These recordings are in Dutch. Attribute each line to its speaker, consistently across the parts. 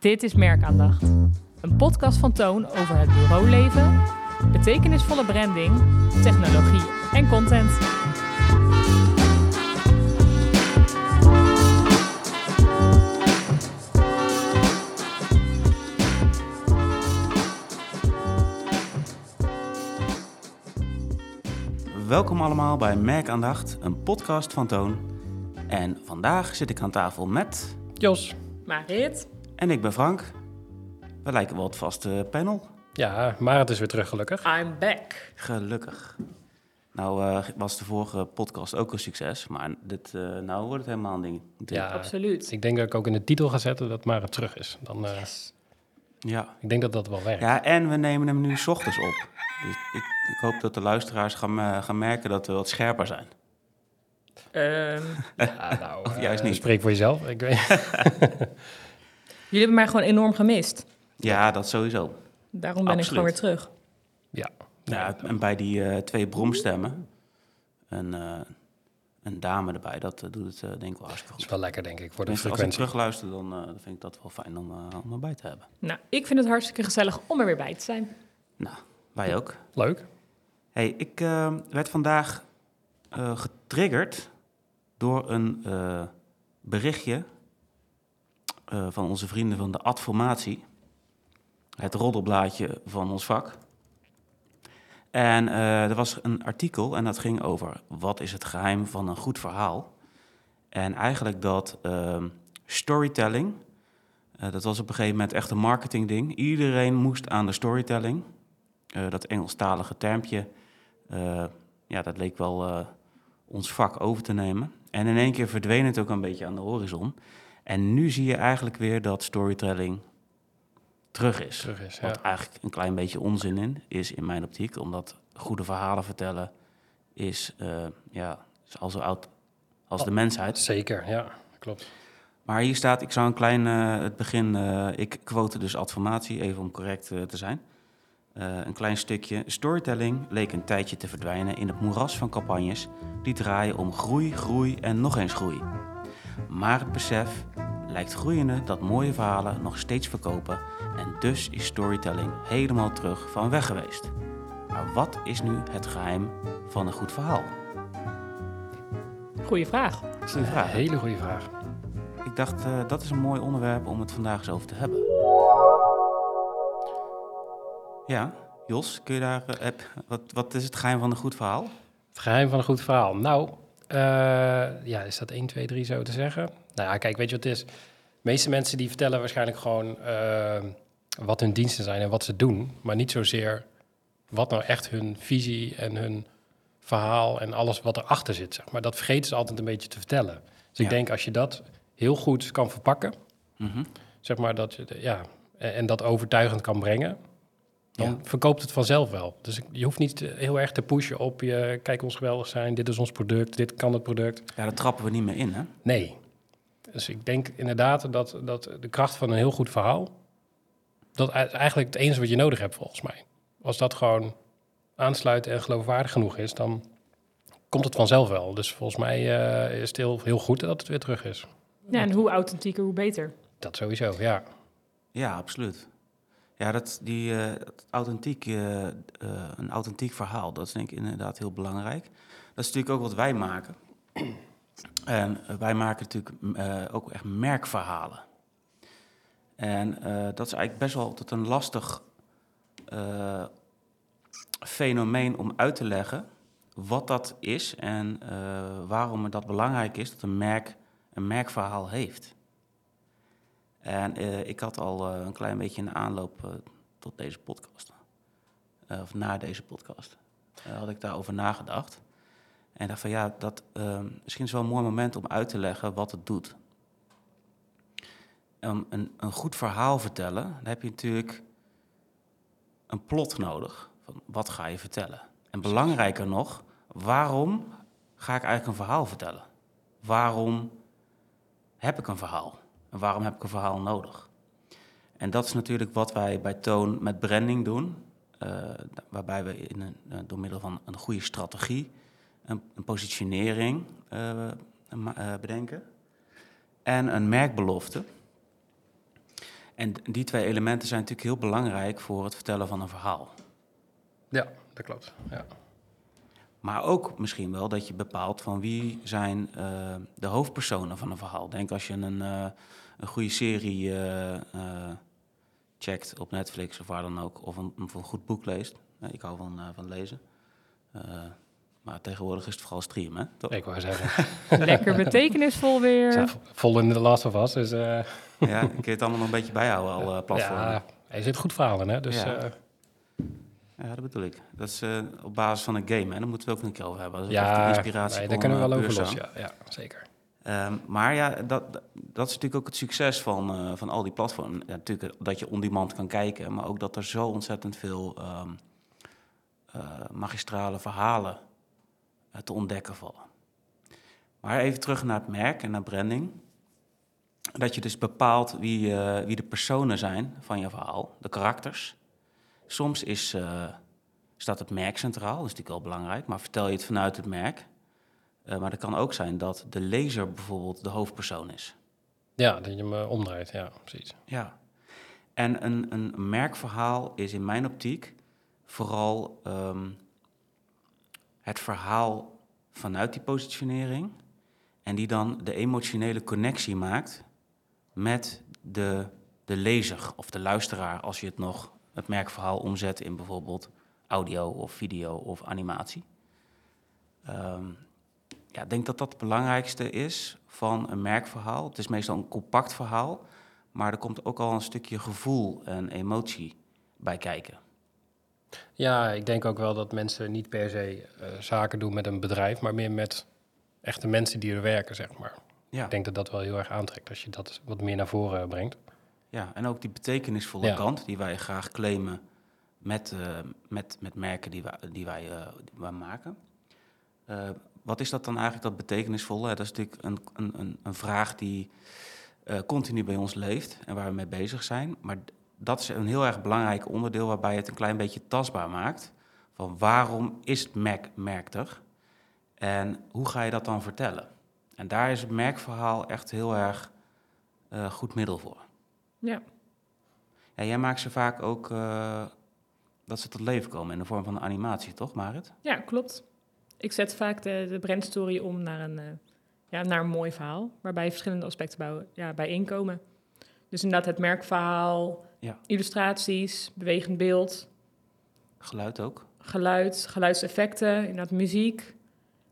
Speaker 1: Dit is Merkaandacht. Een podcast van Toon over het bureauleven, betekenisvolle branding, technologie en content.
Speaker 2: Welkom allemaal bij Merkaandacht, een podcast van Toon. En vandaag zit ik aan tafel met...
Speaker 3: Jos.
Speaker 1: Marit,
Speaker 2: En ik ben Frank. We lijken wel het vaste panel.
Speaker 3: Ja, Marit is weer terug gelukkig.
Speaker 1: I'm back.
Speaker 2: Gelukkig. Nou eh, was de vorige podcast ook een succes, maar dit, eh, nou wordt het helemaal een ding.
Speaker 3: Ja,
Speaker 1: Absoluut.
Speaker 3: Ik denk dat ik ook in de titel ga zetten dat Marit terug is. Dan, eh,
Speaker 2: Ja.
Speaker 3: Ik denk dat dat wel werkt.
Speaker 2: ja, en we nemen hem nu 's ochtends op. Dus ik, ik hoop dat de luisteraars gaan, gaan merken dat we wat scherper zijn.
Speaker 1: Ehm,
Speaker 3: Ja, nou,
Speaker 2: Of juist niet.
Speaker 3: Spreek voor jezelf. Ik weet,
Speaker 1: jullie hebben mij gewoon enorm gemist.
Speaker 2: Ja, dat sowieso.
Speaker 1: Daarom ben ik gewoon weer terug.
Speaker 3: ja.
Speaker 2: Ja, en bij die eh, twee bromstemmen, een, eh, een dame erbij, dat eh, doet het eh, denk ik wel hartstikke
Speaker 3: Dat
Speaker 2: goed.
Speaker 3: is wel lekker, denk ik, voor de
Speaker 2: Tenminste, als ik
Speaker 3: frequentie.
Speaker 2: terugluister, dan, eh, dan vind ik dat wel fijn om, eh, om erbij te hebben.
Speaker 1: Nou, ik vind het hartstikke gezellig om er weer bij te zijn.
Speaker 2: Nou, wij ook.
Speaker 3: Leuk.
Speaker 2: Hey, ik werd vandaag eh, getriggerd door een eh, berichtje eh, van onze vrienden van de Adformatie. Het roddelblaadje van ons vak. En eh, er was een artikel en dat ging over wat is het geheim van een goed verhaal. En eigenlijk dat ehm, storytelling, eh, dat was op een gegeven moment echt een marketingding. Iedereen moest aan de storytelling. Dat Engelstalige termpje, ja, dat leek wel ons vak over te nemen. En in één keer verdween het ook een beetje aan de horizon. En nu zie je eigenlijk weer dat storytelling terug is.
Speaker 3: Terug is, ja.
Speaker 2: Wat eigenlijk een klein beetje onzin in is in mijn optiek, omdat goede verhalen vertellen is, eh, ja, is al zo oud als de mensheid.
Speaker 3: Zeker, ja. Klopt.
Speaker 2: Maar hier staat, ik zou een klein, eh, het begin, eh, ik quote dus adformatie, even om correct te zijn. Een klein stukje. Storytelling leek een tijdje te verdwijnen in het moeras van campagnes die draaien om groei, groei en nog eens groei. Maar het besef lijkt groeiende dat mooie verhalen nog steeds verkopen en dus is storytelling helemaal terug van weg geweest. Maar wat is nu het geheim van een goed verhaal?
Speaker 1: Goeie vraag.
Speaker 2: Dat is een vraag.
Speaker 3: Hele goede vraag.
Speaker 2: Ik dacht, eh, dat is een mooi onderwerp om het vandaag eens over te hebben. Ja, Jos, kun je daar, eh, heb, wat, wat is het geheim van een goed verhaal?
Speaker 3: Het geheim van een goed verhaal. Nou, eh, ja, is dat 1, 2, 3 zo te zeggen? Nou ja, kijk, weet je wat het is? De meeste mensen die vertellen waarschijnlijk gewoon eh, wat hun diensten zijn en wat ze doen, maar niet zozeer wat nou echt hun visie en hun verhaal en alles wat erachter zit, zeg maar. Dat vergeten ze altijd een beetje te vertellen. Dus
Speaker 2: Ja.
Speaker 3: ik denk als je dat heel goed kan verpakken,
Speaker 2: Mhm.
Speaker 3: zeg maar, dat je, ja, en dat overtuigend kan brengen, dan
Speaker 2: Ja.
Speaker 3: verkoopt het vanzelf wel. Dus je hoeft niet heel erg te pushen op je, kijk ons geweldig zijn, dit is ons product, dit kan het product.
Speaker 2: Ja, daar trappen we niet meer in, hè?
Speaker 3: Nee. Dus ik denk inderdaad dat, dat de kracht van een heel goed verhaal, dat is eigenlijk het enige wat je nodig hebt volgens mij. Als dat gewoon aansluit en geloofwaardig genoeg is, dan komt het vanzelf wel. Dus volgens mij eh, is het heel, heel goed dat het weer terug is.
Speaker 1: Ja, en hoe authentieker, hoe beter.
Speaker 3: Dat sowieso, ja.
Speaker 2: Ja, absoluut. Ja, dat, die, eh, authentiek, eh, eh, een authentiek verhaal, dat is denk ik inderdaad heel belangrijk. Dat is natuurlijk ook wat wij maken. En wij maken natuurlijk ook echt merkverhalen. En dat is eigenlijk best wel altijd een lastig fenomeen om uit te leggen wat dat is en waarom het dat belangrijk is dat een merk een merkverhaal heeft. En eh, ik had al eh, een klein beetje een aanloop eh, tot deze podcast. Of na deze podcast. had ik daarover nagedacht. En dacht van ja, dat eh, misschien is wel een mooi moment om uit te leggen wat het doet. Um, een, een goed verhaal vertellen, dan heb je natuurlijk een plot nodig. Van wat ga je vertellen? En belangrijker nog, waarom ga ik eigenlijk een verhaal vertellen? Waarom heb ik een verhaal? En waarom heb ik een verhaal nodig? En dat is natuurlijk wat wij bij Toon met branding doen. eh, waarbij we in eh, door middel van een goede strategie, een, een positionering eh, bedenken en een merkbelofte. En die twee elementen zijn natuurlijk heel belangrijk voor het vertellen van een verhaal.
Speaker 3: Ja, dat klopt. Ja.
Speaker 2: Maar ook misschien wel dat je bepaalt van wie zijn uh, de hoofdpersonen van een verhaal. Denk als je een, uh, een goede serie uh, checkt op Netflix of waar dan ook, of een, een goed boek leest. ik hou van, van lezen. maar tegenwoordig is het vooral streamen, hè?
Speaker 3: Ik wou zeggen.
Speaker 1: Lekker betekenisvol weer.
Speaker 3: vol in de Last of Us, dus...
Speaker 2: ja, kun je het allemaal nog een beetje bijhouden, al platformen.
Speaker 3: Ja, er zit goed verhaal in, hè? Dus,
Speaker 2: ja. Ja, dat bedoel ik. Dat is uh, op basis van een game, en Daar moeten we ook een keer over hebben. Dat is
Speaker 3: ja,
Speaker 2: echt inspiratie.
Speaker 3: Nee, daar kunnen we wel over los, ja. ja zeker.
Speaker 2: Um, maar ja, dat, dat is natuurlijk ook het succes van, uh, van al die platforms. Ja, natuurlijk dat je on-demand kan kijken, maar ook dat er zo ontzettend veel um, uh, magistrale verhalen te ontdekken vallen. Maar even terug naar het merk en naar branding. Dat je dus bepaalt wie, wie de personen zijn van je verhaal, de karakters. Soms is, uh, staat het merk centraal, dat is natuurlijk wel belangrijk, maar vertel je het vanuit het merk. Uh, maar het kan ook zijn dat de lezer bijvoorbeeld de hoofdpersoon is.
Speaker 3: Ja, dat je hem uh, omdraait, ja, precies.
Speaker 2: Ja. En een, een merkverhaal is in mijn optiek vooral um, het verhaal vanuit die positionering en die dan de emotionele connectie maakt met de, de lezer of de luisteraar, als je het nog het merkverhaal omzet in bijvoorbeeld audio of video of animatie. Um, ja, ik denk dat dat het belangrijkste is van een merkverhaal. Het is meestal een compact verhaal, maar er komt ook al een stukje gevoel en emotie bij kijken.
Speaker 3: Ja, ik denk ook wel dat mensen niet per se uh, zaken doen met een bedrijf, maar meer met echte mensen die er werken, zeg maar. Ja. Ik denk dat dat wel heel erg aantrekt als je dat wat meer naar voren brengt.
Speaker 2: Ja, en ook die betekenisvolle kant die wij graag claimen met, uh, met, met merken die wij, die wij, uh, die wij maken. Uh, wat is dat dan eigenlijk, dat betekenisvolle? Dat is natuurlijk een, een, een vraag die continu bij ons leeft en waar we mee bezig zijn. Maar dat is een heel erg belangrijk onderdeel waarbij het een klein beetje tastbaar maakt. Van waarom is het merk, merk er? En hoe ga je dat dan vertellen? En daar is het merkverhaal echt heel erg goed middel voor.
Speaker 1: Ja.
Speaker 2: ja jij maakt ze vaak ook uh, dat ze tot leven komen in de vorm van een animatie, toch, Marit?
Speaker 1: Ja, klopt. Ik zet vaak de, de brandstory om naar een, uh, ja, naar een mooi verhaal, waarbij verschillende aspecten bij, ja, bij inkomen. Dus inderdaad het merkverhaal, ja. illustraties, bewegend beeld.
Speaker 2: Geluid ook?
Speaker 1: Geluid, geluidseffecten, inderdaad muziek.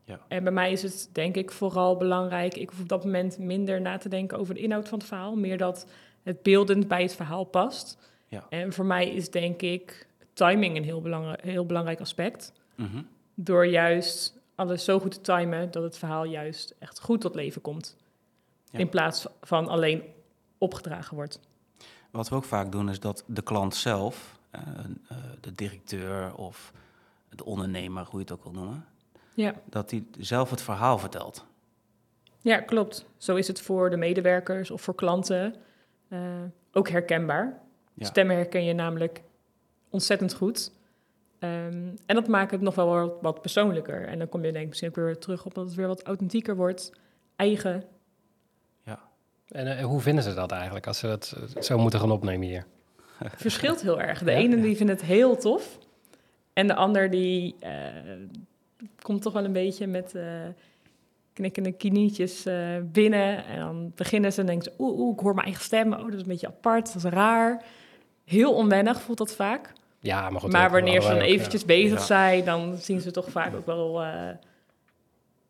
Speaker 1: Ja. En bij mij is het denk ik vooral belangrijk, ik hoef op dat moment minder na te denken over de inhoud van het verhaal, meer dat het beeldend bij het verhaal past. Ja. En voor mij is denk ik timing een heel, belangrijk, heel belangrijk aspect. Mm Door juist alles zo goed te timen dat het verhaal juist echt goed tot leven komt. Ja. In plaats van alleen opgedragen wordt.
Speaker 2: Wat we ook vaak doen is dat de klant zelf, uh, de directeur of de ondernemer, hoe je het ook wil noemen, ja. dat hij zelf het verhaal vertelt.
Speaker 1: Ja, klopt. Zo is het voor de medewerkers of voor klanten. Uh, ook herkenbaar. Ja. Stemmen herken je namelijk ontzettend goed. Um, en dat maakt het nog wel wat, wat, persoonlijker. En dan kom je denk ik misschien ook weer terug op dat het weer wat authentieker wordt. Eigen.
Speaker 3: Ja. En uh, hoe vinden ze dat eigenlijk als ze dat zo moeten gaan opnemen hier?
Speaker 1: Verschilt heel erg. De ja, ene die vindt het heel tof. En de ander die uh, komt toch wel een beetje met knikkende knietjes uh, binnen. En dan beginnen ze en denken ze, oeh, oeh, ik hoor mijn eigen stem. Oh, dat is een beetje apart, dat is raar. Heel onwennig voelt dat vaak.
Speaker 3: Ja, maar goed.
Speaker 1: Maar wanneer ze dan eventjes bezig zijn, dan zien ze toch vaak ook wel... Uh,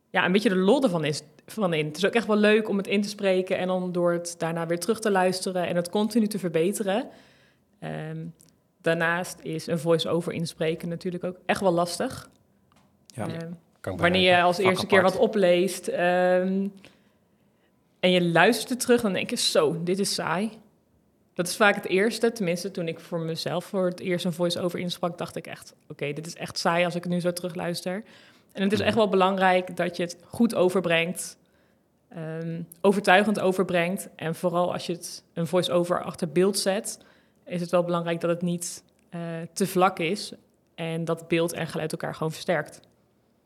Speaker 1: ja, een beetje de lol ervan is, van in. Het is ook echt wel leuk om het in te spreken... en dan door het daarna weer terug te luisteren... en het continu te verbeteren. Um, daarnaast is een voice-over inspreken natuurlijk ook echt wel lastig. Ja. Um, Wanneer je als eerste keer wat opleest um, en je luistert terug, dan denk je zo, dit is saai. Dat is vaak het eerste. Tenminste, toen ik voor mezelf voor het eerst een voice-over insprak, dacht ik echt, oké, dit is echt saai als ik het nu zo terug luister. En het is echt wel belangrijk dat je het goed overbrengt, um, overtuigend overbrengt. En vooral als je het een voice-over achter beeld zet, is het wel belangrijk dat het niet uh, te vlak is en dat beeld en geluid elkaar gewoon versterkt.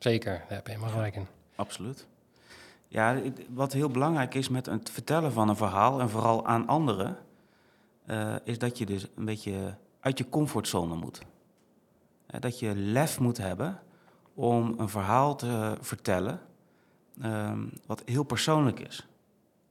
Speaker 3: Zeker, daar heb je helemaal gelijk in.
Speaker 2: Absoluut. Ja, wat heel belangrijk is met het vertellen van een verhaal en vooral aan anderen, eh, is dat je dus een beetje uit je comfortzone moet. Eh, dat je lef moet hebben om een verhaal te vertellen ehm, wat heel persoonlijk is.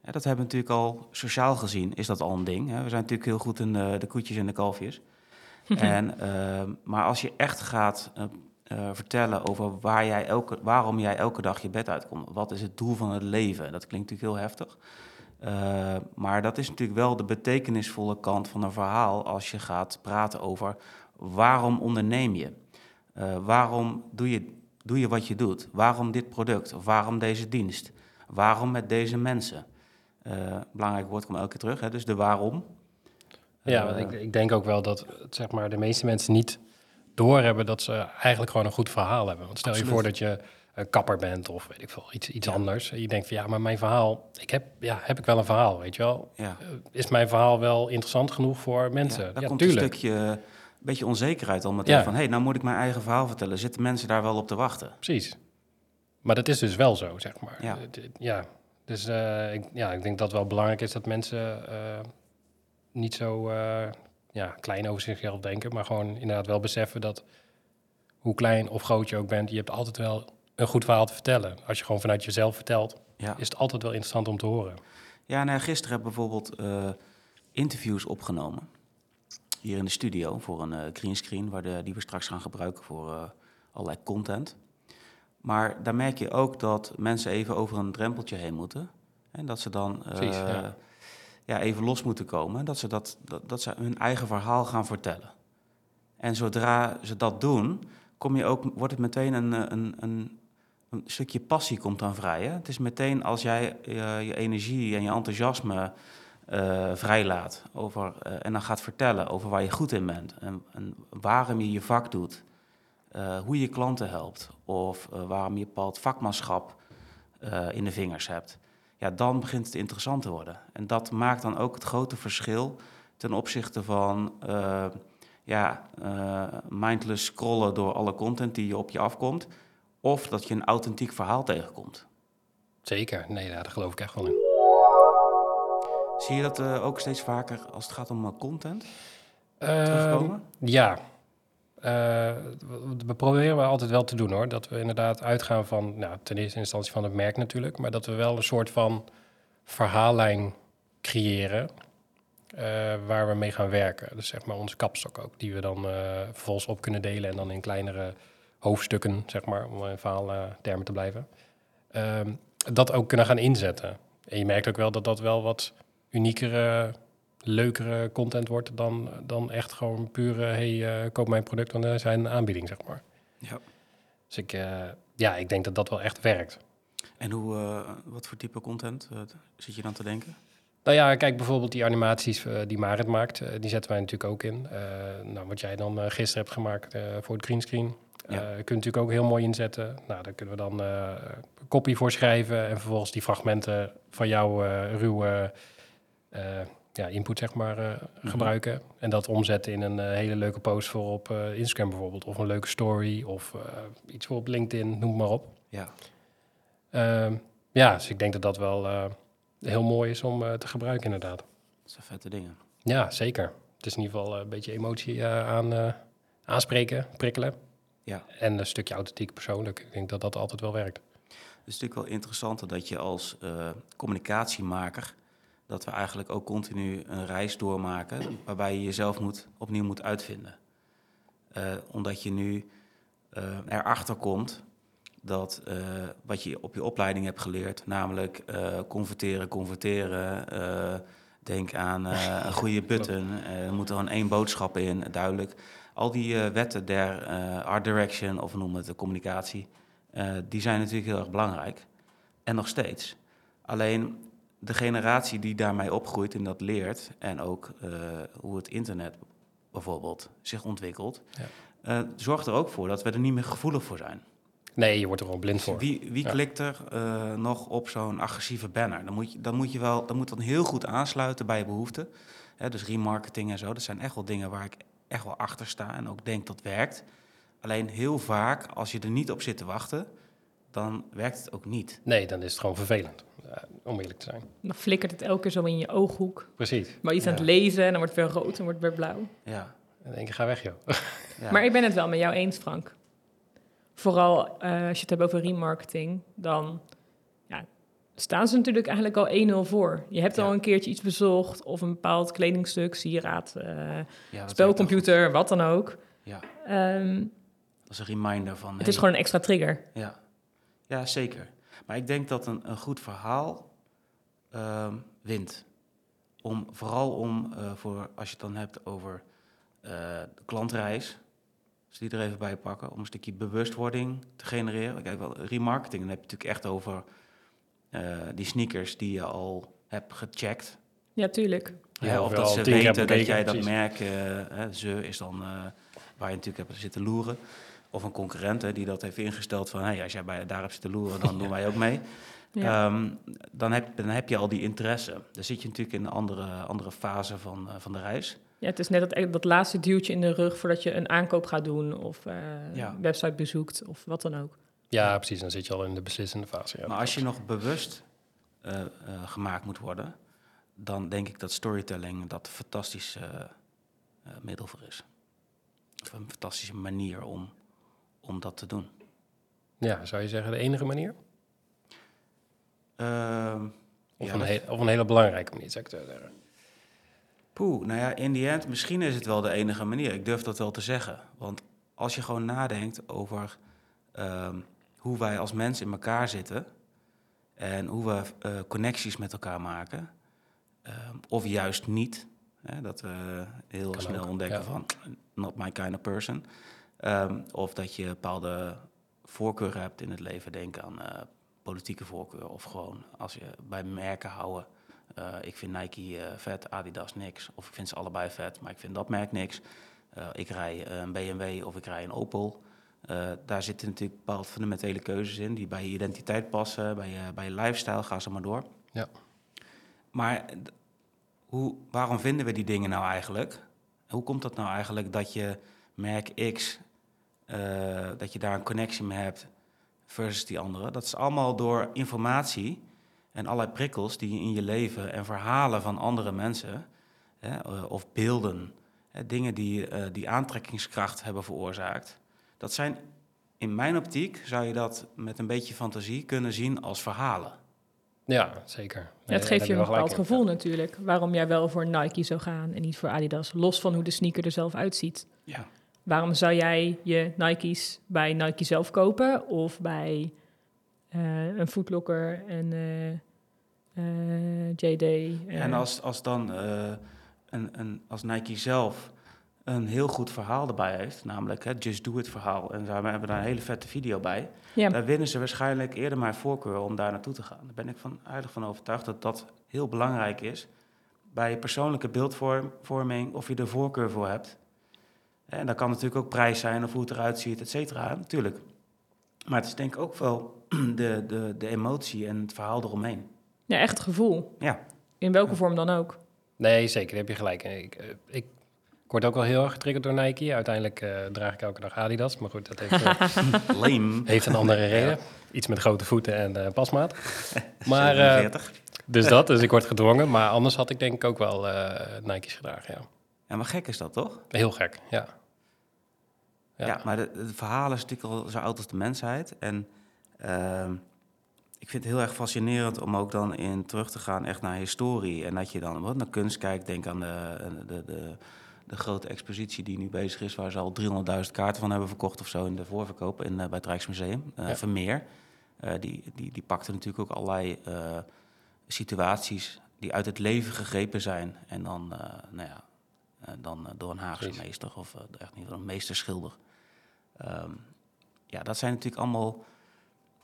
Speaker 2: Ja, dat hebben we natuurlijk al sociaal gezien, is dat al een ding. We zijn natuurlijk heel goed in de, de koetjes en de kalfjes. en, ehm, maar als je echt gaat eh, eh, vertellen over waar jij elke, waarom jij elke dag je bed uitkomt, wat is het doel van het leven, dat klinkt natuurlijk heel heftig. Uh, maar dat is natuurlijk wel de betekenisvolle kant van een verhaal als je gaat praten over waarom onderneem je? Uh, waarom doe je, doe je wat je doet? Waarom dit product? Of waarom deze dienst? Waarom met deze mensen? Belangrijk woord komt elke keer terug, hè? dus de waarom.
Speaker 3: Ja, ik, ik denk ook wel dat zeg maar, de meeste mensen niet doorhebben dat ze eigenlijk gewoon een goed verhaal hebben. Want stel Absoluut. je voor dat je een kapper bent of weet ik veel, iets, iets ja. anders. En je denkt van ja, maar mijn verhaal, ik heb, ja, heb ik wel een verhaal, weet je wel?
Speaker 2: Ja.
Speaker 3: Uh, is mijn verhaal wel interessant genoeg voor mensen?
Speaker 2: Ja, daar
Speaker 3: ja,
Speaker 2: komt
Speaker 3: tuurlijk.
Speaker 2: een stukje, een beetje onzekerheid om meteen van, hé, hey, nou moet ik mijn eigen verhaal vertellen. Zitten mensen daar wel op te wachten?
Speaker 3: Precies. Maar dat is dus wel zo, zeg maar.
Speaker 2: Ja.
Speaker 3: Ja. Dus eh, ik, ja, ik denk dat het wel belangrijk is dat mensen eh, niet zo eh, ja, klein over zichzelf denken, maar gewoon inderdaad wel beseffen dat hoe klein of groot je ook bent, je hebt altijd wel een goed verhaal te vertellen. Als je gewoon vanuit jezelf vertelt,
Speaker 2: Ja.
Speaker 3: is het altijd wel interessant om te horen.
Speaker 2: Ja, nou, gisteren heb ik bijvoorbeeld eh, interviews opgenomen. Hier in de studio voor een eh greenscreen, waar de, die we straks gaan gebruiken voor eh, allerlei content. Maar daar merk je ook dat mensen even over een drempeltje heen moeten. En dat ze dan
Speaker 3: Precies, ja.
Speaker 2: Ja, even los moeten komen. Dat ze, dat, dat, dat ze hun eigen verhaal gaan vertellen. En zodra ze dat doen, kom je ook, wordt het meteen een, eh, een, een, een stukje passie komt dan vrij. Hè? Het is meteen als jij eh, je energie en je enthousiasme eh, vrijlaat over, en dan gaat vertellen over waar je goed in bent en, en waarom je je vak doet, hoe je klanten helpt of waarom je bepaald vakmanschap in de vingers hebt. Ja, dan begint het interessant te worden. En dat maakt dan ook het grote verschil ten opzichte van eh, ja, eh, mindless scrollen door alle content die je op je afkomt. Of dat je een authentiek verhaal tegenkomt.
Speaker 3: Zeker, nee, daar geloof ik echt wel in.
Speaker 2: Zie je dat eh, ook steeds vaker als het gaat om content
Speaker 3: Ehm,
Speaker 2: terugkomen?
Speaker 3: Ja. Eh, we- proberen we altijd wel te doen hoor. Dat we inderdaad uitgaan van, nou, ten eerste instantie van het merk natuurlijk, maar dat we wel een soort van verhaallijn creëren eh, waar we mee gaan werken. Dus zeg maar onze kapstok ook, die we dan eh, vervolgens op kunnen delen en dan in kleinere hoofdstukken, zeg maar, om in verhaaltermen te blijven. Ehm, dat ook kunnen gaan inzetten. En je merkt ook wel dat dat wel wat uniekere leukere content wordt dan, dan echt gewoon pure, hey, eh, koop mijn product, want er zijn een aanbieding, zeg maar.
Speaker 2: Ja.
Speaker 3: Dus ik, eh, ja, ik denk dat dat wel echt werkt.
Speaker 2: En hoe, eh, wat voor type content zit je dan te denken?
Speaker 3: Nou ja, kijk bijvoorbeeld die animaties die Marit maakt, die zetten wij natuurlijk ook in. Nou, wat jij dan gisteren hebt gemaakt voor het greenscreen,
Speaker 2: Ja.
Speaker 3: eh kun je natuurlijk ook heel mooi inzetten. Nou, daar kunnen we dan copy voor schrijven en vervolgens die fragmenten van jouw ruwe ja, input, zeg maar, eh, gebruiken. En dat omzetten in een eh, hele leuke post voor op eh, Instagram bijvoorbeeld. Of een leuke story of iets voor op LinkedIn, noem maar op.
Speaker 2: Ja.
Speaker 3: Ehm, ja, dus ik denk dat dat wel heel mooi is om te gebruiken inderdaad.
Speaker 2: Dat zijn vette dingen.
Speaker 3: Ja, zeker. Het is in ieder geval een beetje emotie aan, aanspreken, prikkelen.
Speaker 2: Ja.
Speaker 3: En een stukje authentiek persoonlijk. Ik denk dat dat altijd wel werkt.
Speaker 2: Het is natuurlijk wel interessant dat je als communicatiemaker... dat we eigenlijk ook continu een reis doormaken... waarbij je jezelf moet, opnieuw moet uitvinden. Eh, omdat je nu eh, erachter komt dat eh, wat je op je opleiding hebt geleerd... namelijk converteren, converteren... denk aan een goede button, er moet er gewoon één boodschap in, duidelijk. Al die wetten der art direction, of we noemen het de communicatie... Die zijn natuurlijk heel erg belangrijk. En nog steeds. Alleen de generatie die daarmee opgroeit en dat leert, en ook eh, hoe het internet bijvoorbeeld zich ontwikkelt,
Speaker 3: Ja.
Speaker 2: eh, zorgt er ook voor dat we er niet meer gevoelig voor zijn.
Speaker 3: Nee, je wordt er gewoon blind voor.
Speaker 2: Wie, wie
Speaker 3: Ja.
Speaker 2: klikt er eh, nog op zo'n agressieve banner? Dan moet, je, dan moet je wel, dan moet dan heel goed aansluiten bij je behoeften. Hè, dus remarketing en zo, dat zijn echt wel dingen waar ik echt wel achter sta en ook denk dat werkt. Alleen heel vaak, als je er niet op zit te wachten, dan werkt het ook niet.
Speaker 3: Nee, dan is het gewoon vervelend. Eh, om eerlijk te zijn.
Speaker 1: Dan flikkert het elke keer zo in je ooghoek.
Speaker 3: Precies.
Speaker 1: Maar iets aan het lezen en dan wordt het weer rood en wordt het weer blauw.
Speaker 2: Ja.
Speaker 3: En denk ik, ga weg joh.
Speaker 2: ja.
Speaker 1: Maar ik ben het wel met jou eens, Frank. Vooral eh, als je het hebt over remarketing, dan ja, staan ze natuurlijk eigenlijk al 1-0 voor. Je hebt
Speaker 2: Ja.
Speaker 1: al een keertje iets bezocht of een bepaald kledingstuk, sieraad, eh, spelcomputer, wat dan ook.
Speaker 2: Ja,
Speaker 1: Ehm,
Speaker 2: dat is een reminder van...
Speaker 1: het
Speaker 2: hey,
Speaker 1: is gewoon een extra trigger.
Speaker 2: Ja. ja, zeker. Maar ik denk dat een, een goed verhaal ehm, wint. Om, vooral om, eh, voor, als je het dan hebt over eh, de klantreis, als die er even bij pakken, om een stukje bewustwording te genereren. Kijk, wel, remarketing, dan heb je natuurlijk echt over eh, die sneakers die je al hebt gecheckt.
Speaker 1: Ja, tuurlijk.
Speaker 3: Ja,
Speaker 2: Ja,
Speaker 3: of
Speaker 2: dat ze weten dat jij dat
Speaker 3: precies.
Speaker 2: merk, hè, ze is dan, eh, waar je natuurlijk hebt zitten loeren. Of een concurrent hè, die dat heeft ingesteld van, hey, als jij bij, daar hebt zitten loeren, dan doen wij ook mee.
Speaker 1: Ja.
Speaker 2: Ehm, dan, heb, dan heb je al die interesse. Dan zit je natuurlijk in een andere, andere fase van, eh, van de reis.
Speaker 1: ja, het is net dat, dat laatste duwtje in de rug voordat je een aankoop gaat doen of eh
Speaker 2: Ja.
Speaker 1: een website bezoekt of wat dan ook.
Speaker 3: Ja, precies. Dan zit je al in de beslissende fase. Ja,
Speaker 2: maar als je nog bewust eh, eh, gemaakt moet worden, dan denk ik dat storytelling dat een fantastisch eh, eh, middel voor is. Of een fantastische manier om, om dat te doen.
Speaker 3: Ja, zou je zeggen de enige manier?
Speaker 2: Ehm,
Speaker 3: Of,
Speaker 2: Ja,
Speaker 3: een, of een hele belangrijke manier, zou ik zeggen.
Speaker 2: Poeh, nou ja, in die end, misschien is het wel de enige manier. Ik durf dat wel te zeggen. Want als je gewoon nadenkt over ehm, hoe wij als mensen in elkaar zitten en hoe we eh, connecties met elkaar maken, ehm, of juist niet, hè, dat we heel
Speaker 3: Kan
Speaker 2: snel
Speaker 3: ook,
Speaker 2: ontdekken
Speaker 3: ja.
Speaker 2: van not my kind of person, Ehm, of dat je bepaalde voorkeuren hebt in het leven, denk aan eh, politieke voorkeur of gewoon als je bij merken houden. Eh, ik vind Nike eh, vet, Adidas niks. Of ik vind ze allebei vet, maar ik vind dat merk niks. Ik rij een BMW of ik rij een Opel. Daar zitten natuurlijk bepaalde fundamentele keuzes in die bij je identiteit passen, bij je, bij je lifestyle, ga zo maar door.
Speaker 3: Ja.
Speaker 2: Maar hoe, waarom vinden we die dingen nou eigenlijk? Hoe komt dat nou eigenlijk dat je merk X, eh, dat je daar een connectie mee hebt versus die andere? Dat is allemaal door informatie en allerlei prikkels die je in je leven en verhalen van andere mensen hè, eh, of beelden, hè, dingen die, eh, die aantrekkingskracht hebben veroorzaakt. Dat zijn, in mijn optiek, zou je dat met een beetje fantasie kunnen zien als verhalen.
Speaker 3: Ja, zeker.
Speaker 1: Ja, het geeft je een bepaald
Speaker 3: in.
Speaker 1: gevoel natuurlijk. Waarom jij wel voor Nike zou gaan en niet voor Adidas. Los van hoe de sneaker er zelf uitziet.
Speaker 2: Ja.
Speaker 1: Waarom zou jij je Nike's bij Nike zelf kopen of bij eh, een Footlocker en eh, eh, JD?
Speaker 2: En als, als dan een, een, als Nike zelf een heel goed verhaal erbij heeft, namelijk het Just Do It verhaal, en daar- we hebben daar een hele vette video bij,
Speaker 1: ja,
Speaker 2: daar winnen ze waarschijnlijk eerder mijn voorkeur om daar naartoe te gaan. Daar ben ik van, heilig van overtuigd dat dat heel belangrijk is bij je persoonlijke beeldvorming, of je er voorkeur voor hebt. En dat kan natuurlijk ook prijs zijn of hoe het eruit ziet, et cetera, natuurlijk. Maar het is denk ik ook wel de, de, de emotie en het verhaal eromheen.
Speaker 1: ja, echt het gevoel.
Speaker 2: Ja.
Speaker 1: In welke vorm dan ook.
Speaker 3: Nee, zeker, daar heb je gelijk. Ik, eh, ik, ik word ook wel heel erg getriggerd door Nike. Uiteindelijk eh, draag ik elke dag Adidas. Maar goed, dat heeft, eh,
Speaker 2: Lame.
Speaker 3: heeft een andere reden. Iets met grote voeten en eh, pasmaat. Maar, eh,
Speaker 2: 47.
Speaker 3: dus dat, dus ik word gedwongen. Maar anders had ik denk ik ook wel eh, Nike's gedragen, ja.
Speaker 2: Ja, maar gek is dat toch?
Speaker 3: Heel gek, ja.
Speaker 2: Ja, maar de verhalen is natuurlijk al zo oud als de mensheid. En ehm, ik vind het heel erg fascinerend om ook dan in terug te gaan echt naar historie. En dat je dan wat naar kunst kijkt. Denk aan de, de, de, de grote expositie die nu bezig is, waar ze al 300.000 kaarten van hebben verkocht of zo in de voorverkoop in, eh, bij het Rijksmuseum. Eh,
Speaker 3: Ja.
Speaker 2: Vermeer. Eh, die, die, die pakte natuurlijk ook allerlei situaties die uit het leven gegrepen zijn. En dan, nou ja, dan eh, door een Haagse
Speaker 3: Precies.
Speaker 2: meester of eh, echt niet een meesterschilder. Ehm, ja, dat zijn natuurlijk allemaal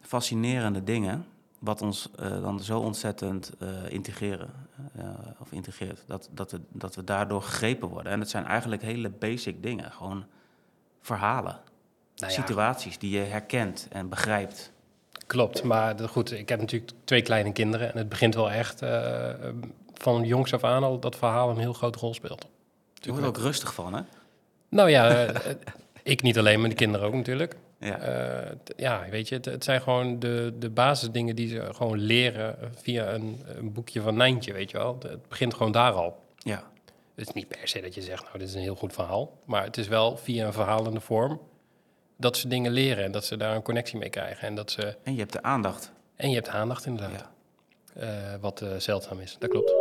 Speaker 2: fascinerende dingen. Wat ons eh, dan zo ontzettend eh, integreren. eh, of integreert. Dat, dat, we, dat we daardoor gegrepen worden. En het zijn eigenlijk hele basic dingen. Gewoon verhalen.
Speaker 3: Nou ja,
Speaker 2: situaties die je herkent en begrijpt.
Speaker 3: klopt. Maar goed, ik heb natuurlijk twee kleine kinderen. En het begint wel echt eh, van jongs af aan al dat verhaal een heel grote rol speelt.
Speaker 2: Je wordt er ook rustig van, hè?
Speaker 3: Nou ja, eh, ik niet alleen, maar de kinderen ook natuurlijk.
Speaker 2: Ja.
Speaker 3: Eh, ja, weet je, het, het zijn gewoon de, de basisdingen die ze gewoon leren eh, via een, een boekje van Nijntje, weet je wel. Het begint gewoon daar al.
Speaker 2: ja.
Speaker 3: Het is niet per se dat je zegt, nou, dit is een heel goed verhaal. Maar het is wel via een verhalende vorm dat ze dingen leren en dat ze daar een connectie mee krijgen. En, dat ze,
Speaker 2: En je hebt de aandacht.
Speaker 3: en je hebt aandacht inderdaad,
Speaker 2: Ja.
Speaker 3: Eh, wat eh, zeldzaam is. Dat klopt.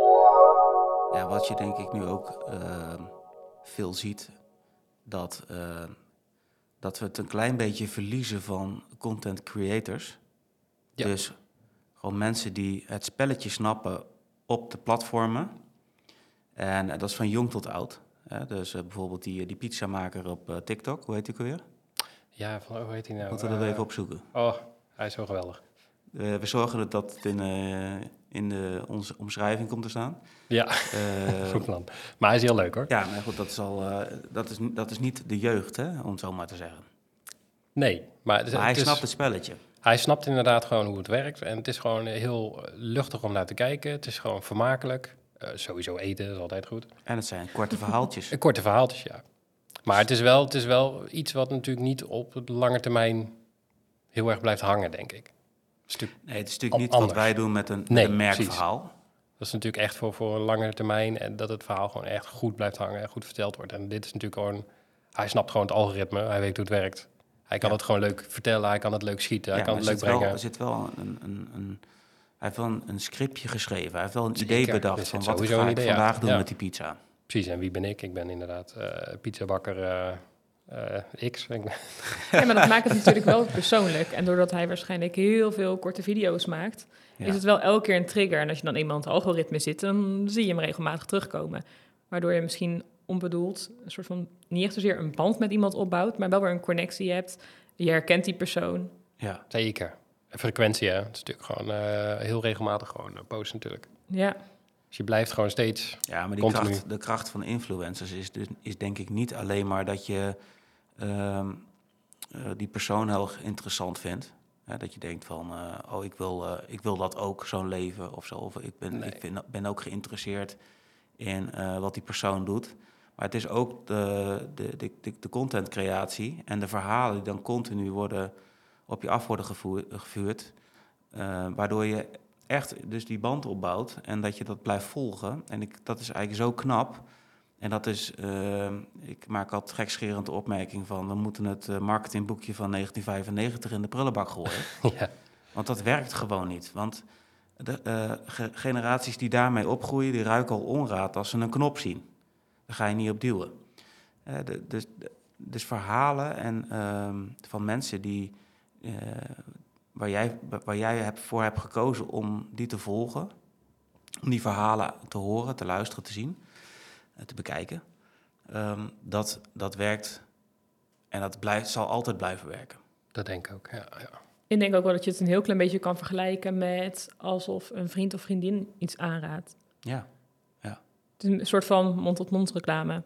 Speaker 2: Ja, wat je denk ik nu ook ehm, veel ziet, dat, ehm, dat we het een klein beetje verliezen van content creators.
Speaker 3: Ja.
Speaker 2: Dus gewoon mensen die het spelletje snappen op de platformen. En eh, dat is van jong tot oud. Hè? Dus eh, bijvoorbeeld die, die pizzamaker op eh, TikTok, hoe heet die ook alweer?
Speaker 3: Ja, van, hoe heet hij nou?
Speaker 2: Moeten we
Speaker 3: Eh,
Speaker 2: even opzoeken.
Speaker 3: Oh, hij is zo geweldig.
Speaker 2: Eh, we zorgen dat dat in, eh, in de, onze omschrijving komt te staan.
Speaker 3: Ja,
Speaker 2: Eh,
Speaker 3: goed plan. Maar hij is heel leuk hoor.
Speaker 2: Ja, maar goed, dat is, al, dat is, dat is niet de jeugd, hè, om het zo maar te zeggen.
Speaker 3: Nee, maar, het,
Speaker 2: Maar hij
Speaker 3: het is-
Speaker 2: snapt het spelletje.
Speaker 3: hij snapt inderdaad gewoon hoe het werkt. En het is gewoon heel luchtig om naar te kijken. Het is gewoon vermakelijk. Sowieso eten is altijd goed.
Speaker 2: En het zijn korte verhaaltjes.
Speaker 3: Korte verhaaltjes, ja. Maar het is, wel, het is wel iets wat natuurlijk niet op de lange termijn heel erg blijft hangen, denk ik. Stuk,
Speaker 2: Nee, het is natuurlijk niet
Speaker 3: Anders.
Speaker 2: wat wij doen met een, met een merkverhaal.
Speaker 3: dat is natuurlijk echt voor, voor een langere termijn. En dat het verhaal gewoon echt goed blijft hangen en goed verteld wordt. En dit is natuurlijk gewoon... Hij snapt gewoon het algoritme. Hij weet hoe het werkt. Hij kan
Speaker 2: Ja.
Speaker 3: het gewoon leuk vertellen. Hij kan het leuk schieten. Hij
Speaker 2: Ja,
Speaker 3: kan het leuk
Speaker 2: wel,
Speaker 3: brengen.
Speaker 2: er zit wel een, een, een, hij heeft wel een, een scriptje geschreven. Hij heeft wel een
Speaker 3: Zeker.
Speaker 2: idee bedacht van wat ga ik
Speaker 3: idee, ja.
Speaker 2: vandaag doen
Speaker 3: Ja.
Speaker 2: met die pizza.
Speaker 3: Precies, en wie ben ik? Ik ben inderdaad eh pizzabakker eh, eh, X.
Speaker 1: Ja, maar dat maakt het natuurlijk wel persoonlijk. En doordat hij waarschijnlijk heel veel korte video's maakt,
Speaker 2: Ja.
Speaker 1: is het wel elke keer een trigger. En als je dan eenmaal in het algoritme zit, dan zie je hem regelmatig terugkomen. Waardoor je misschien onbedoeld een soort van, niet echt zozeer een band met iemand opbouwt, maar wel weer een connectie hebt. Je herkent die persoon.
Speaker 2: Ja,
Speaker 3: Zeker. En frequentie, hè. Het is natuurlijk gewoon eh, heel regelmatig gewoon eh, posten natuurlijk.
Speaker 1: Ja,
Speaker 3: Dus je blijft gewoon steeds...
Speaker 2: ja maar die
Speaker 3: Continu.
Speaker 2: kracht, de kracht van influencers is, dus, is denk ik niet alleen maar dat je ehm, eh, die persoon heel erg interessant vindt. Hè, dat je denkt van, eh, oh, ik wil, eh, ik wil dat ook, zo'n leven of zo. Of ik ben,
Speaker 3: Nee.
Speaker 2: ik vind, ben ook geïnteresseerd in wat die persoon doet. Maar het is ook de, de, de, de, contentcreatie en de verhalen die dan continu worden, op je af worden gevoer- gevuurd. waardoor je echt dus die band opbouwt en dat je dat blijft volgen. En ik, dat is eigenlijk zo knap. En dat is, eh, ik maak altijd gekscherend de opmerking van... we moeten het eh, marketingboekje van 1995 in de prullenbak gooien.
Speaker 3: ja.
Speaker 2: Want dat werkt gewoon niet. Want de eh, ge- generaties die daarmee opgroeien, die ruiken al onraad als ze een knop zien. Daar ga je niet op duwen. De, dus, de- dus verhalen en, ehm, van mensen die, waar jij, waar jij hebt, voor hebt gekozen om die te volgen, om die verhalen te horen, te luisteren, te zien, te bekijken, ehm, dat, dat werkt en dat blijft, zal altijd blijven werken.
Speaker 3: Dat denk ik ook, ja. ja.
Speaker 1: ik denk ook wel dat je het een heel klein beetje kan vergelijken met alsof een vriend of vriendin iets aanraadt.
Speaker 2: Ja,
Speaker 1: Het is een soort van mond-tot-mond reclame.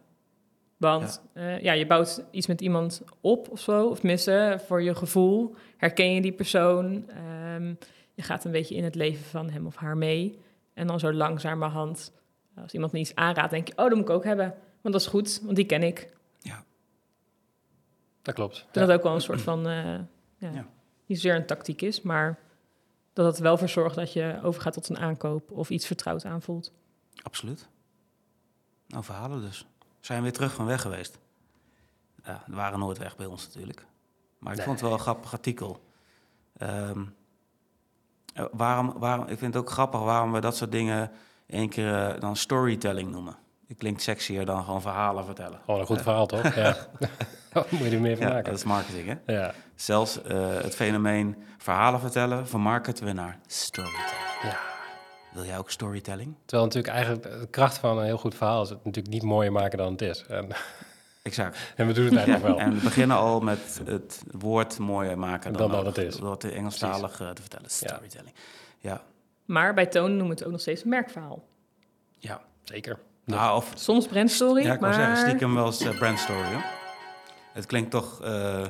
Speaker 1: Want ja. ja, je bouwt iets met iemand op of zo. Of tenminste, voor je gevoel herken je die persoon. Ehm, je gaat een beetje in het leven van hem of haar mee. En dan zo langzamerhand, als iemand me iets aanraadt, denk je... oh, dat moet ik ook hebben. Want dat is goed, want die ken ik.
Speaker 3: Dat klopt.
Speaker 1: Dat dat ook wel een soort van... eh, ja,
Speaker 2: Ja.
Speaker 1: Niet zozeer een tactiek is, maar... dat het wel voor zorgt dat je overgaat tot een aankoop... of iets vertrouwd aanvoelt.
Speaker 2: Absoluut. Nou, verhalen dus. Zijn we weer terug van weg geweest. Ja, we waren nooit weg bij ons natuurlijk. Maar ik
Speaker 3: Nee.
Speaker 2: vond het wel een grappig artikel. Ehm, eh, waarom, waarom, ik vind het ook grappig waarom we dat soort dingen één keer eh, dan storytelling noemen. Het klinkt sexier dan gewoon verhalen vertellen.
Speaker 3: Gewoon een goed verhaal, toch? Ja. Moet je er meer van
Speaker 2: Ja,
Speaker 3: maken.
Speaker 2: dat is marketing, hè?
Speaker 3: Ja.
Speaker 2: Zelfs eh, het fenomeen verhalen vertellen vermarkten we naar storytelling.
Speaker 3: ja.
Speaker 2: Wil jij ook storytelling?
Speaker 3: Terwijl natuurlijk eigenlijk de kracht van een heel goed verhaal is het natuurlijk niet mooier maken dan het is. En,
Speaker 2: Exact.
Speaker 3: en we doen het
Speaker 2: Ja,
Speaker 3: eigenlijk wel.
Speaker 2: en we beginnen al met het woord mooier maken dan,
Speaker 3: Dan dat het is.
Speaker 2: Door het Engelstalig eh, te vertellen. Storytelling. Ja.
Speaker 1: Maar bij Toon noemen we het ook nog steeds een merkverhaal.
Speaker 2: ja.
Speaker 3: Zeker.
Speaker 2: Nou, of
Speaker 1: Soms brandstory,
Speaker 2: ja, ik
Speaker 1: maar
Speaker 2: wou zeggen, stiekem wel eens eh, brandstory. Hoor. Het klinkt toch eh,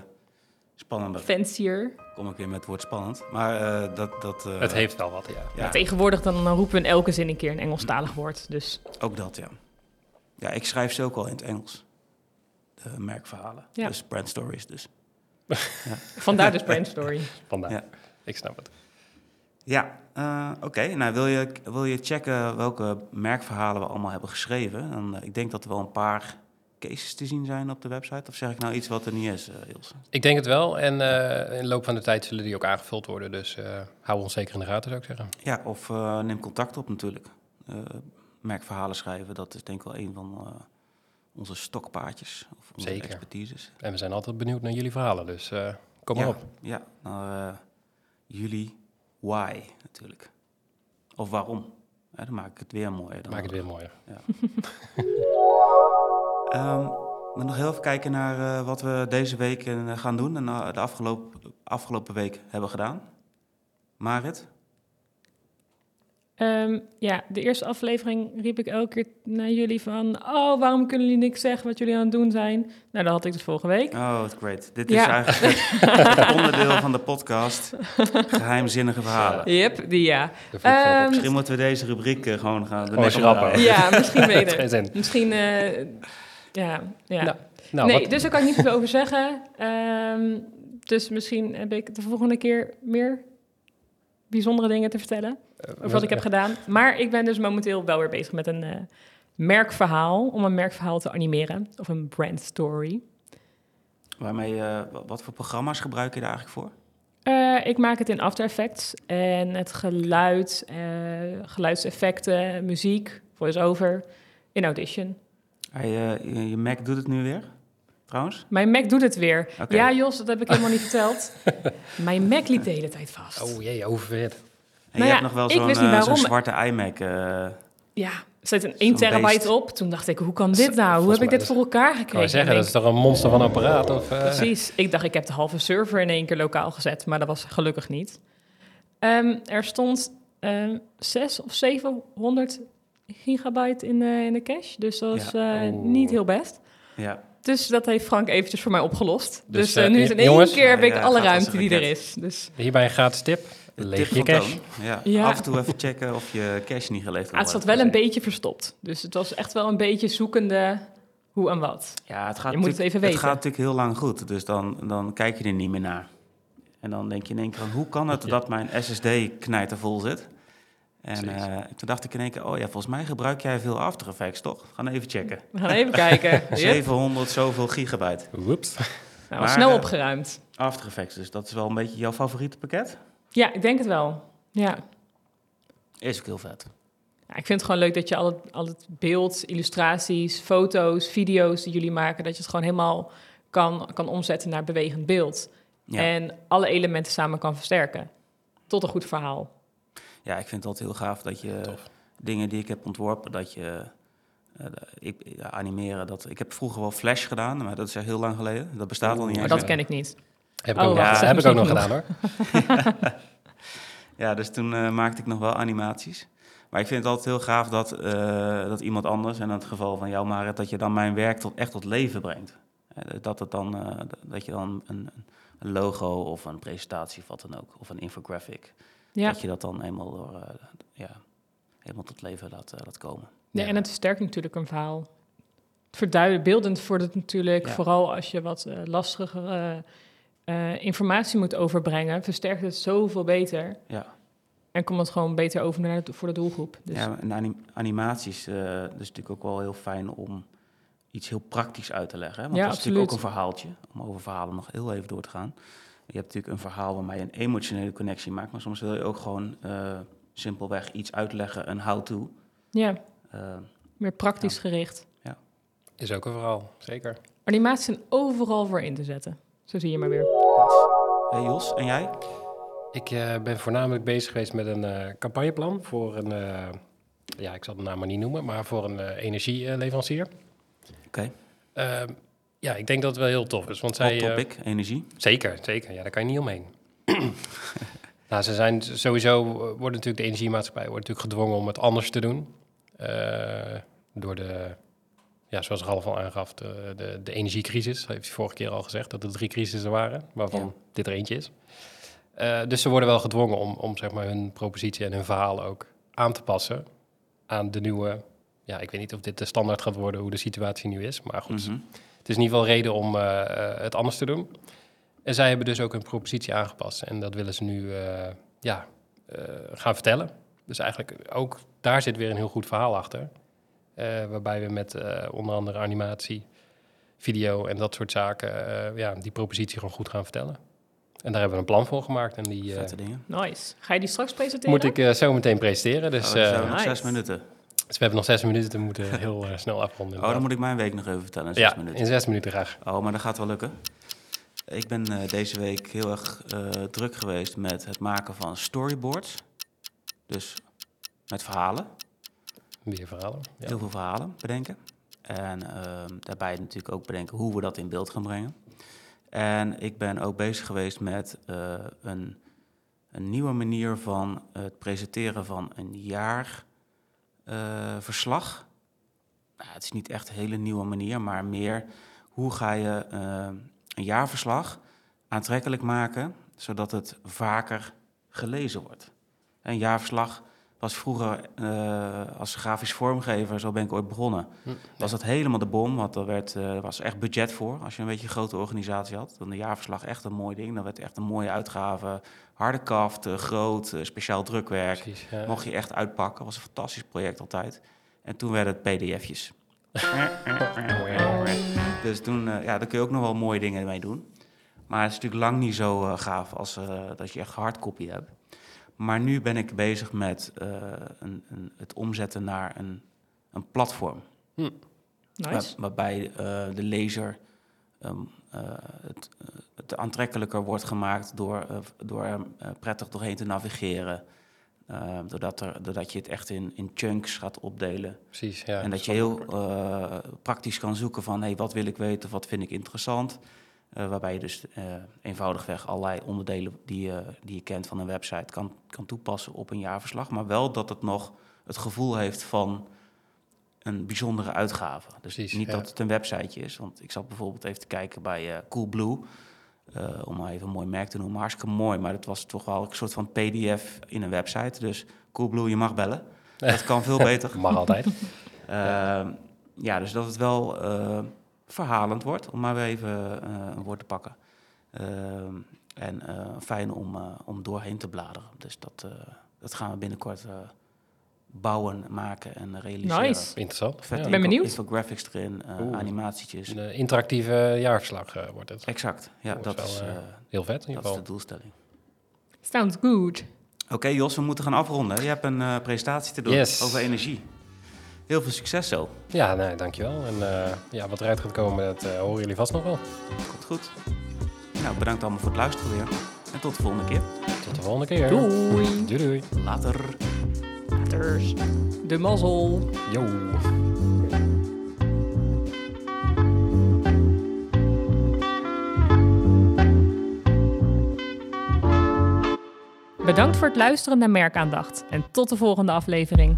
Speaker 2: spannender.
Speaker 1: fancier.
Speaker 2: Kom ik weer met het woord spannend. Maar eh, dat... dat eh,
Speaker 3: het heeft wel wat, ja.
Speaker 2: ja,
Speaker 1: Tegenwoordig dan, dan roepen we in elke zin een keer een Engelstalig woord. Dus
Speaker 2: ook dat, ja. Ja, ik schrijf ze ook al in het Engels. De merkverhalen.
Speaker 1: Ja.
Speaker 2: Dus brandstories dus.
Speaker 1: Vandaar dus brand story.
Speaker 3: Vandaar.
Speaker 2: Ja.
Speaker 3: Ik snap het.
Speaker 2: Ja, eh, oké. Nou, wil je, wil je checken welke merkverhalen we allemaal hebben geschreven? Eh, ik denk dat er wel een paar cases te zien zijn op de website. Of zeg ik nou iets wat er niet is, uh, Ilse?
Speaker 3: Ik denk het wel. En in de loop van de tijd zullen die ook aangevuld worden. Dus hou ons zeker in de gaten, zou ik zeggen.
Speaker 2: Ja, of neem contact op natuurlijk. merkverhalen schrijven, dat is denk ik wel een van onze stokpaardjes. Of onze
Speaker 3: zeker.
Speaker 2: expertises.
Speaker 3: En we zijn altijd benieuwd naar jullie verhalen, dus kom maar
Speaker 2: ja,
Speaker 3: op.
Speaker 2: Ja, naar jullie why natuurlijk. Of waarom. Ja, dan maak ik het weer mooier. Dan
Speaker 3: maak het weer mooier.
Speaker 2: Ja. um, we nog heel even kijken naar uh, wat we deze week uh, gaan doen en uh, de afgelopen, afgelopen week hebben gedaan. Marit?
Speaker 1: Um, ja, de eerste aflevering riep ik elke keer naar jullie van... oh, waarom kunnen jullie niks zeggen wat jullie aan het doen zijn? Nou, dat had ik dus vorige week.
Speaker 2: Oh, wat great. Dit is eigenlijk het onderdeel van de podcast. Geheimzinnige verhalen.
Speaker 1: Yep, die ja.
Speaker 2: Um, misschien moeten we deze rubriek uh, gewoon gaan...
Speaker 3: Gewoon schrappen.
Speaker 1: Ja, misschien beter. misschien, uh, ja. ja.
Speaker 3: Nou, nou,
Speaker 1: nee,
Speaker 3: wat...
Speaker 1: dus daar kan ik niet veel over zeggen. Um, dus misschien heb ik de volgende keer meer bijzondere dingen te vertellen over wat ik heb gedaan. Maar ik ben dus momenteel wel weer bezig met een uh, merkverhaal, om een merkverhaal te animeren, of een brand story.
Speaker 2: Waarmee, uh, wat voor programma's gebruik je daar eigenlijk voor?
Speaker 1: Uh, ik maak het in After Effects en het geluid, geluidseffecten, muziek, voice-over, in Audition.
Speaker 2: Hey, je, je Mac doet het nu weer? Trouwens?
Speaker 1: Mijn Mac doet het weer. Okay. Ja, Jos, dat heb ik helemaal niet verteld. Mijn Mac liep de hele tijd vast.
Speaker 3: Oh jee, oververhit.
Speaker 2: En nou je ja, hebt nog wel zo'n uh, zo zwarte iMac. Uh,
Speaker 1: ja, er zit een 1 terabyte beest. op. Toen dacht ik, hoe kan dit nou? Hoe heb ik dit voor elkaar gekregen?
Speaker 3: Je zeggen, dat is toch een monster van apparaat? Of, uh...
Speaker 1: Precies. Ik dacht, ik heb de halve server in één keer lokaal gezet. Maar dat was gelukkig niet. Um, er stond uh, 6 of 700 gigabyte in, in de cache. Dus dat was ja. oh. niet heel best.
Speaker 2: Ja.
Speaker 1: Dus dat heeft Frank eventjes voor mij opgelost. Dus, dus uh, nu is in één jongens, keer heb ik ja, alle ruimte die er is. Dus.
Speaker 3: Hierbij een gratis tip. Leeg je cache.
Speaker 2: Ja. ja. Af en toe even checken of je cache niet geleegd wordt.
Speaker 1: Ah, het zat wel een beetje verstopt. Dus het was echt wel een beetje zoekende hoe en wat.
Speaker 2: Ja, het gaat,
Speaker 1: je moet het, even weten.
Speaker 2: het gaat natuurlijk heel lang goed. Dus dan, dan kijk je er niet meer naar. En dan denk je in één keer, hoe kan het dat mijn SSD knijtervol zit? En uh, toen dacht ik in één keer, oh ja, volgens mij gebruik jij veel After Effects, toch? Gaan even checken.
Speaker 1: We gaan even kijken.
Speaker 2: 700 zoveel gigabyte.
Speaker 3: Whoops.
Speaker 1: Nou, maar, snel opgeruimd.
Speaker 2: Uh, After Effects, dus dat is wel een beetje jouw favoriete pakket?
Speaker 1: Ja, ik denk het wel. Ja.
Speaker 2: Is ook heel vet.
Speaker 1: Ja, ik vind het gewoon leuk dat je al het, al het beeld, illustraties, foto's, video's die jullie maken, dat je het gewoon helemaal kan, kan omzetten naar bewegend beeld. Ja. En alle elementen samen kan versterken. Tot een goed verhaal
Speaker 2: ja, ik vind het altijd heel gaaf dat je Tof. dingen die ik heb ontworpen, dat je uh, ik, ja, animeren. Dat, ik heb vroeger wel Flash gedaan, maar dat is echt heel lang geleden. Dat bestaat al niet
Speaker 1: Maar dat ken ik niet.
Speaker 3: Heb ik oh, ook, ja, heb ik ook nog gedaan hoor.
Speaker 2: ja, dus toen uh, maakte ik nog wel animaties. Maar ik vind het altijd heel gaaf dat, uh, dat iemand anders, en in het geval van jou Marit, dat je dan mijn werk tot, echt tot leven brengt. Dat, het dan, dat je dan een, een logo of een presentatie of wat dan ook, of een infographic ja. dat je dat dan eenmaal, door, uh, ja, helemaal tot leven laat, uh, laat komen.
Speaker 1: Ja, ja, en het versterkt natuurlijk een verhaal. Het verduidelijkend voor het natuurlijk, ja. vooral als je wat uh, lastigere informatie moet overbrengen, versterkt het zoveel beter.
Speaker 2: Ja.
Speaker 1: En komt het gewoon beter over naar de, voor de doelgroep. Dus.
Speaker 2: Ja, en anim animaties, uh, dat is natuurlijk ook wel heel fijn om iets heel praktisch uit te leggen. Hè? Want
Speaker 1: ja,
Speaker 2: dat is
Speaker 1: absoluut.
Speaker 2: natuurlijk ook een verhaaltje, om over verhalen nog heel even door te gaan. Je hebt natuurlijk een verhaal waarmee je een emotionele connectie maakt, maar soms wil je ook gewoon uh, simpelweg iets uitleggen, een how-to.
Speaker 1: Ja, uh, meer praktisch ja. gericht.
Speaker 2: Ja.
Speaker 3: Is ook een verhaal, zeker.
Speaker 1: Animaties zijn overal voor in te zetten. Zo zie je maar weer.
Speaker 2: Hey Jos, en jij?
Speaker 3: Ik uh, ben voornamelijk bezig geweest met een campagneplan voor een, ja, ik zal de naam maar niet noemen, maar voor een energieleverancier.
Speaker 2: Oké.
Speaker 3: Okay. Ja, ik denk dat het wel heel tof is. Want zij,
Speaker 2: Hot topic, uh, energie.
Speaker 3: Zeker, zeker. Ja, daar kan je niet omheen. nou, ze zijn sowieso, wordt natuurlijk de energiemaatschappij wordt natuurlijk gedwongen om het anders te doen. Uh, door de, ja, zoals Ralf al aangaf, de, de, de energiecrisis. Dat heeft hij vorige keer al gezegd, dat er drie crisissen waren, waarvan ja. dit er eentje is. Uh, dus ze worden wel gedwongen om, om zeg maar, hun propositie en hun verhaal ook aan te passen aan de nieuwe... Ja, ik weet niet of dit de standaard gaat worden, hoe de situatie nu is. Maar goed, mm -hmm. Het is in ieder geval reden om uh, het anders te doen. En zij hebben dus ook hun propositie aangepast. En dat willen ze nu eh, ja, eh, gaan vertellen. Dus eigenlijk ook daar zit weer een heel goed verhaal achter. Eh, waarbij we met eh, onder andere animatie, video en dat soort zaken... eh, ja, die propositie gewoon goed gaan vertellen. En daar hebben we een plan voor gemaakt. En die eh,
Speaker 2: Vette dingen.
Speaker 1: Nice. Ga je die straks presenteren?
Speaker 3: moet ik eh, zo meteen presenteren. Dus,
Speaker 2: oh, we zijn
Speaker 3: eh,
Speaker 2: nog
Speaker 1: Nice.
Speaker 2: zes minuten.
Speaker 3: Dus we hebben nog zes minuten. We moeten heel eh, snel afronden.
Speaker 2: Oh, dan moet ik mijn week nog even vertellen. in Zes
Speaker 3: ja,
Speaker 2: minuten.
Speaker 3: in zes minuten graag.
Speaker 2: Oh, maar dat gaat wel lukken. Ik ben eh, deze week heel erg eh, druk geweest met het maken van storyboards. Dus met verhalen.
Speaker 3: Weer verhalen. Ja.
Speaker 2: Heel veel verhalen bedenken. En ehm, daarbij natuurlijk ook bedenken hoe we dat in beeld gaan brengen. En ik ben ook bezig geweest met een, een nieuwe manier van het presenteren van een jaarverslag. nou, het is niet echt een hele nieuwe manier, maar meer hoe ga je eh, een jaarverslag aantrekkelijk maken, zodat het vaker gelezen wordt. Een jaarverslag was vroeger eh, als grafisch vormgever, zo ben ik ooit begonnen,
Speaker 3: Hm,
Speaker 2: was dat helemaal de bom, want er werd, eh, was echt budget voor. Als je een beetje een grote organisatie had, dan een jaarverslag echt een mooi ding. Dan werd echt een mooie uitgave, harde kaft, eh, groot, speciaal drukwerk.
Speaker 3: Precies, ja.
Speaker 2: Mocht je echt uitpakken, was een fantastisch project altijd. En toen werden het pdf'jes. Dus toen, ja, daar kun je ook nog wel mooie dingen mee doen. Maar het is natuurlijk lang niet zo gaaf als dat je echt hardcopy hebt. Maar nu ben ik bezig met eh, een, een, het omzetten naar een, een platform.
Speaker 3: Hm.
Speaker 2: Waar- waarbij eh, de lezer ehm, eh, het, het aantrekkelijker wordt gemaakt door, door er eh, prettig doorheen te navigeren. Doordat, er, doordat je het echt in, in chunks gaat opdelen.
Speaker 3: Precies, ja.
Speaker 2: en dat je heel eh, praktisch kan zoeken van hey, wat wil ik weten, wat vind ik interessant. Eh, waarbij je dus eh, eenvoudigweg allerlei onderdelen die je, die je kent van een website kan, kan toepassen op een jaarverslag. Maar wel dat het nog het gevoel heeft van een bijzondere uitgave. Dus
Speaker 3: Precies,
Speaker 2: niet
Speaker 3: ja.
Speaker 2: dat het een websiteje is. Want ik zat bijvoorbeeld even te kijken bij eh, Coolblue. om maar even een mooi merk te noemen. Hartstikke mooi, maar dat was toch wel een soort van pdf in een website. Dus Coolblue, je mag bellen. Dat kan veel beter.
Speaker 3: Mag altijd.
Speaker 2: Ehm, ja, dus dat het wel verhalend wordt, om maar weer even eh, een woord te pakken. Ehm, en eh, fijn om, eh, om doorheen te bladeren. Dus dat, eh, dat gaan we binnenkort eh, bouwen, maken en realiseren.
Speaker 1: Nice.
Speaker 3: Interessant.
Speaker 2: Vet
Speaker 3: Ja.
Speaker 1: Ik ben benieuwd.
Speaker 2: Infographics erin,
Speaker 3: Oeh.
Speaker 2: animatietjes.
Speaker 3: Een interactieve jaarverslag eh, wordt het.
Speaker 2: Exact, ja, dat
Speaker 3: wel,
Speaker 2: is,
Speaker 3: eh,
Speaker 2: eh,
Speaker 3: Heel vet in ieder
Speaker 2: dat is
Speaker 3: geval.
Speaker 2: de doelstelling.
Speaker 1: Sounds good.
Speaker 2: Oké Jos, we moeten gaan afronden. Je hebt een eh, presentatie te doen
Speaker 3: Yes.
Speaker 2: over energie. Heel veel succes zo.
Speaker 3: Ja, nee, dankjewel. En eh, ja, wat eruit gaat komen, dat eh, horen jullie vast nog wel.
Speaker 2: Komt goed. Nou, bedankt allemaal voor het luisteren weer. En tot de volgende keer.
Speaker 3: Tot de volgende keer.
Speaker 1: Doei.
Speaker 3: Doei doei.
Speaker 2: Later.
Speaker 1: Laters. De mazzel.
Speaker 3: Yo.
Speaker 1: Bedankt voor het luisteren naar Merkaandacht en tot de volgende aflevering.